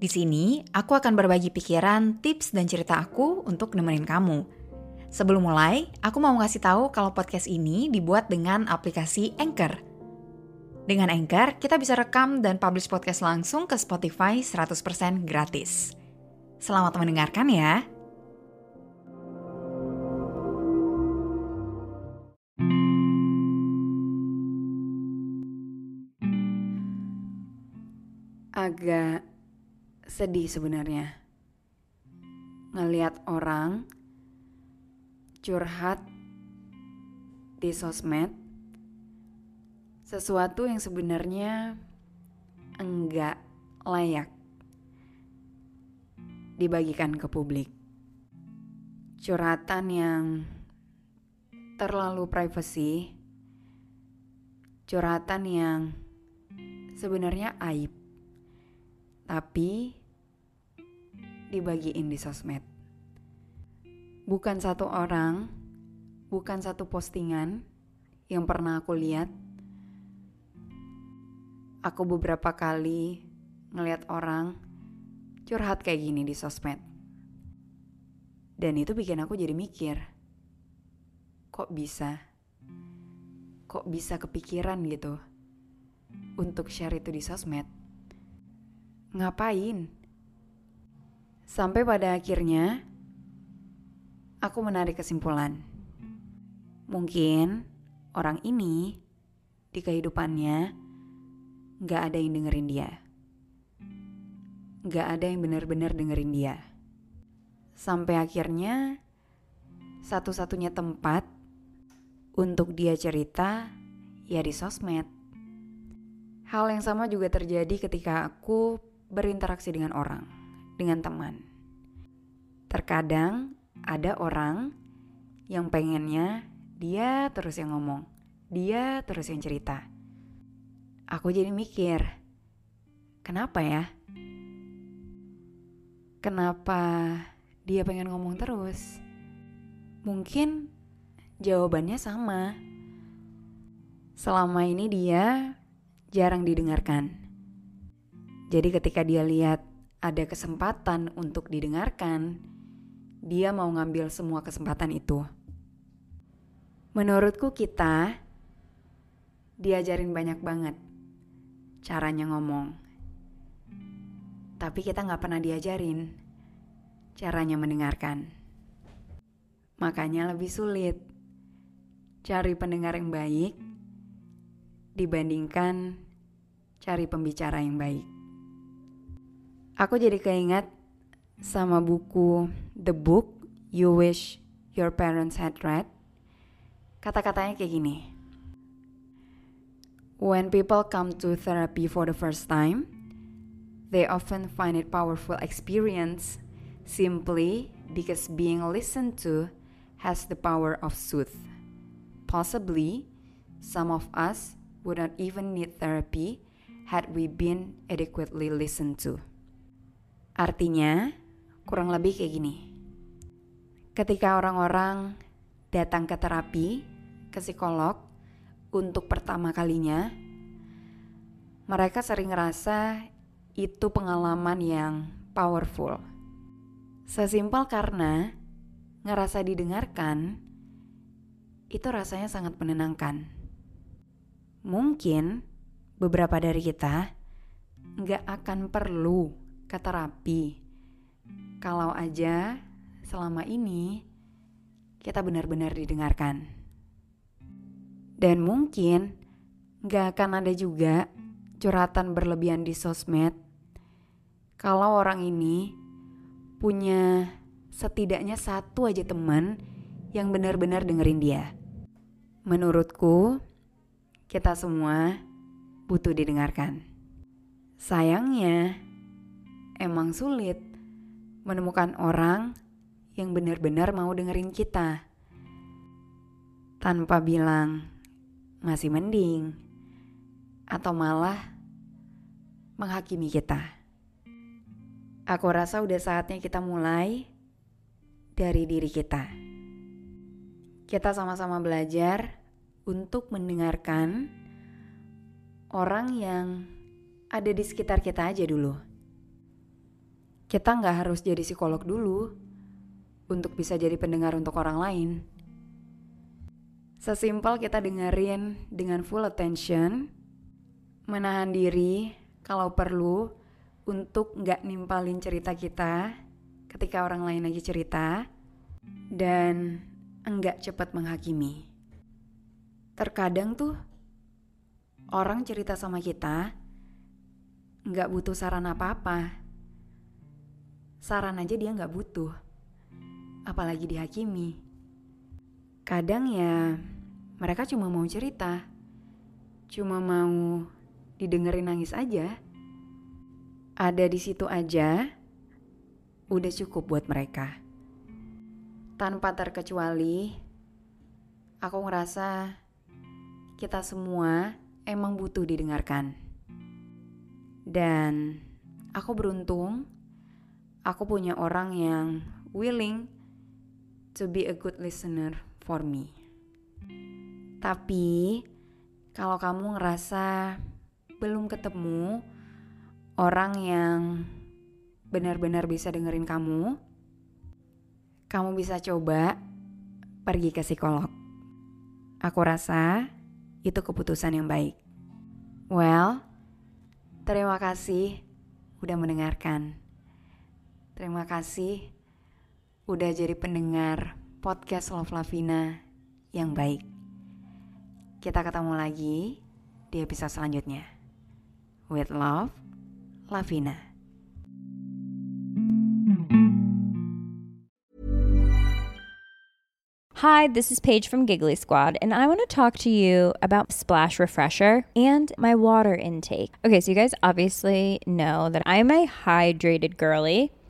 Di sini, aku akan berbagi pikiran, tips, dan cerita aku untuk nemenin kamu. Sebelum mulai, aku mau ngasih tahu kalau podcast ini dibuat dengan aplikasi Anchor. Dengan Anchor, kita bisa rekam dan publish podcast langsung ke Spotify 100% gratis. Selamat mendengarkan ya. Agak sedih sebenarnya. Ngeliat orang curhat di sosmed sesuatu yang sebenarnya enggak layak dibagikan ke publik. Curhatan yang terlalu privacy, curhatan yang sebenarnya aib, tapi dibagiin di sosmed. Bukan satu orang, bukan satu postingan yang pernah aku lihat. Aku beberapa kali ngeliat orang curhat kayak gini di sosmed. Dan itu bikin aku jadi mikir, kok bisa? Kok bisa kepikiran gitu untuk share itu di sosmed? Ngapain? Sampai pada akhirnya aku menarik kesimpulan. Mungkin orang ini di kehidupannya gak ada yang dengerin dia. Gak ada yang benar-benar dengerin dia. Sampai akhirnya satu-satunya tempat untuk dia cerita ya di sosmed. Hal yang sama juga terjadi ketika aku berinteraksi dengan orang dengan teman. Terkadang ada orang yang pengennya dia terus yang ngomong, dia terus yang cerita. Aku jadi mikir, kenapa ya? Kenapa dia pengen ngomong terus? Mungkin jawabannya sama. Selama ini dia jarang didengarkan. Jadi ketika dia lihat ada kesempatan untuk didengarkan, dia mau ngambil semua kesempatan itu. Menurutku kita diajarin banyak banget caranya ngomong. Tapi kita nggak pernah diajarin caranya mendengarkan. Makanya lebih sulit cari pendengar yang baik dibandingkan cari pembicara yang baik. Aku jadi keinget sama buku The Book You Wish Your Parents Had Read. Kata-katanya kayak gini. When people come to therapy for the first time, they often find it powerful experience simply because being listened to has the power of soothe. Possibly, some of us would not even need therapy had we been adequately listened to. Artinya, kurang lebih kayak gini. Ketika orang-orang datang ke terapi, ke psikolog untuk pertama kalinya, mereka sering ngerasa itu pengalaman yang powerful. Sesimpel karena ngerasa didengarkan, itu rasanya sangat menenangkan. Mungkin beberapa dari kita nggak akan perlu ke terapi. Kalau aja selama ini kita benar-benar didengarkan. Dan mungkin gak akan ada juga curhatan berlebihan di sosmed kalau orang ini punya setidaknya satu aja teman yang benar-benar dengerin dia. Menurutku, kita semua butuh didengarkan. Sayangnya, emang sulit menemukan orang yang benar-benar mau dengerin kita. Tanpa bilang masih mending atau malah menghakimi kita. Aku rasa udah saatnya kita mulai dari diri kita. Kita sama-sama belajar untuk mendengarkan orang yang ada di sekitar kita aja dulu. Kita nggak harus jadi psikolog dulu untuk bisa jadi pendengar untuk orang lain. Sesimpel kita dengerin dengan full attention, menahan diri kalau perlu untuk nggak nimpalin cerita kita ketika orang lain lagi cerita, dan enggak cepat menghakimi. Terkadang tuh orang cerita sama kita nggak butuh saran apa-apa. Saran aja dia nggak butuh, apalagi dihakimi. Kadang ya mereka cuma mau cerita, cuma mau didengerin nangis aja. Ada di situ aja, udah cukup buat mereka. Tanpa terkecuali, aku ngerasa kita semua emang butuh didengarkan. Dan aku beruntung, aku punya orang yang willing to be a good listener for me. Tapi kalau kamu ngerasa belum ketemu orang yang benar-benar bisa dengerin kamu, kamu bisa coba pergi ke psikolog. Aku rasa itu keputusan yang baik. Well, terima kasih udah mendengarkan. Terima kasih udah jadi pendengar podcast Love Lavina yang baik. Kita ketemu lagi di episode selanjutnya. With love, Lavina. Hi, this is Paige from Giggly Squad, and I want to talk to you about Splash Refresher and my water intake. Okay, so you guys obviously know that I'm a hydrated girly,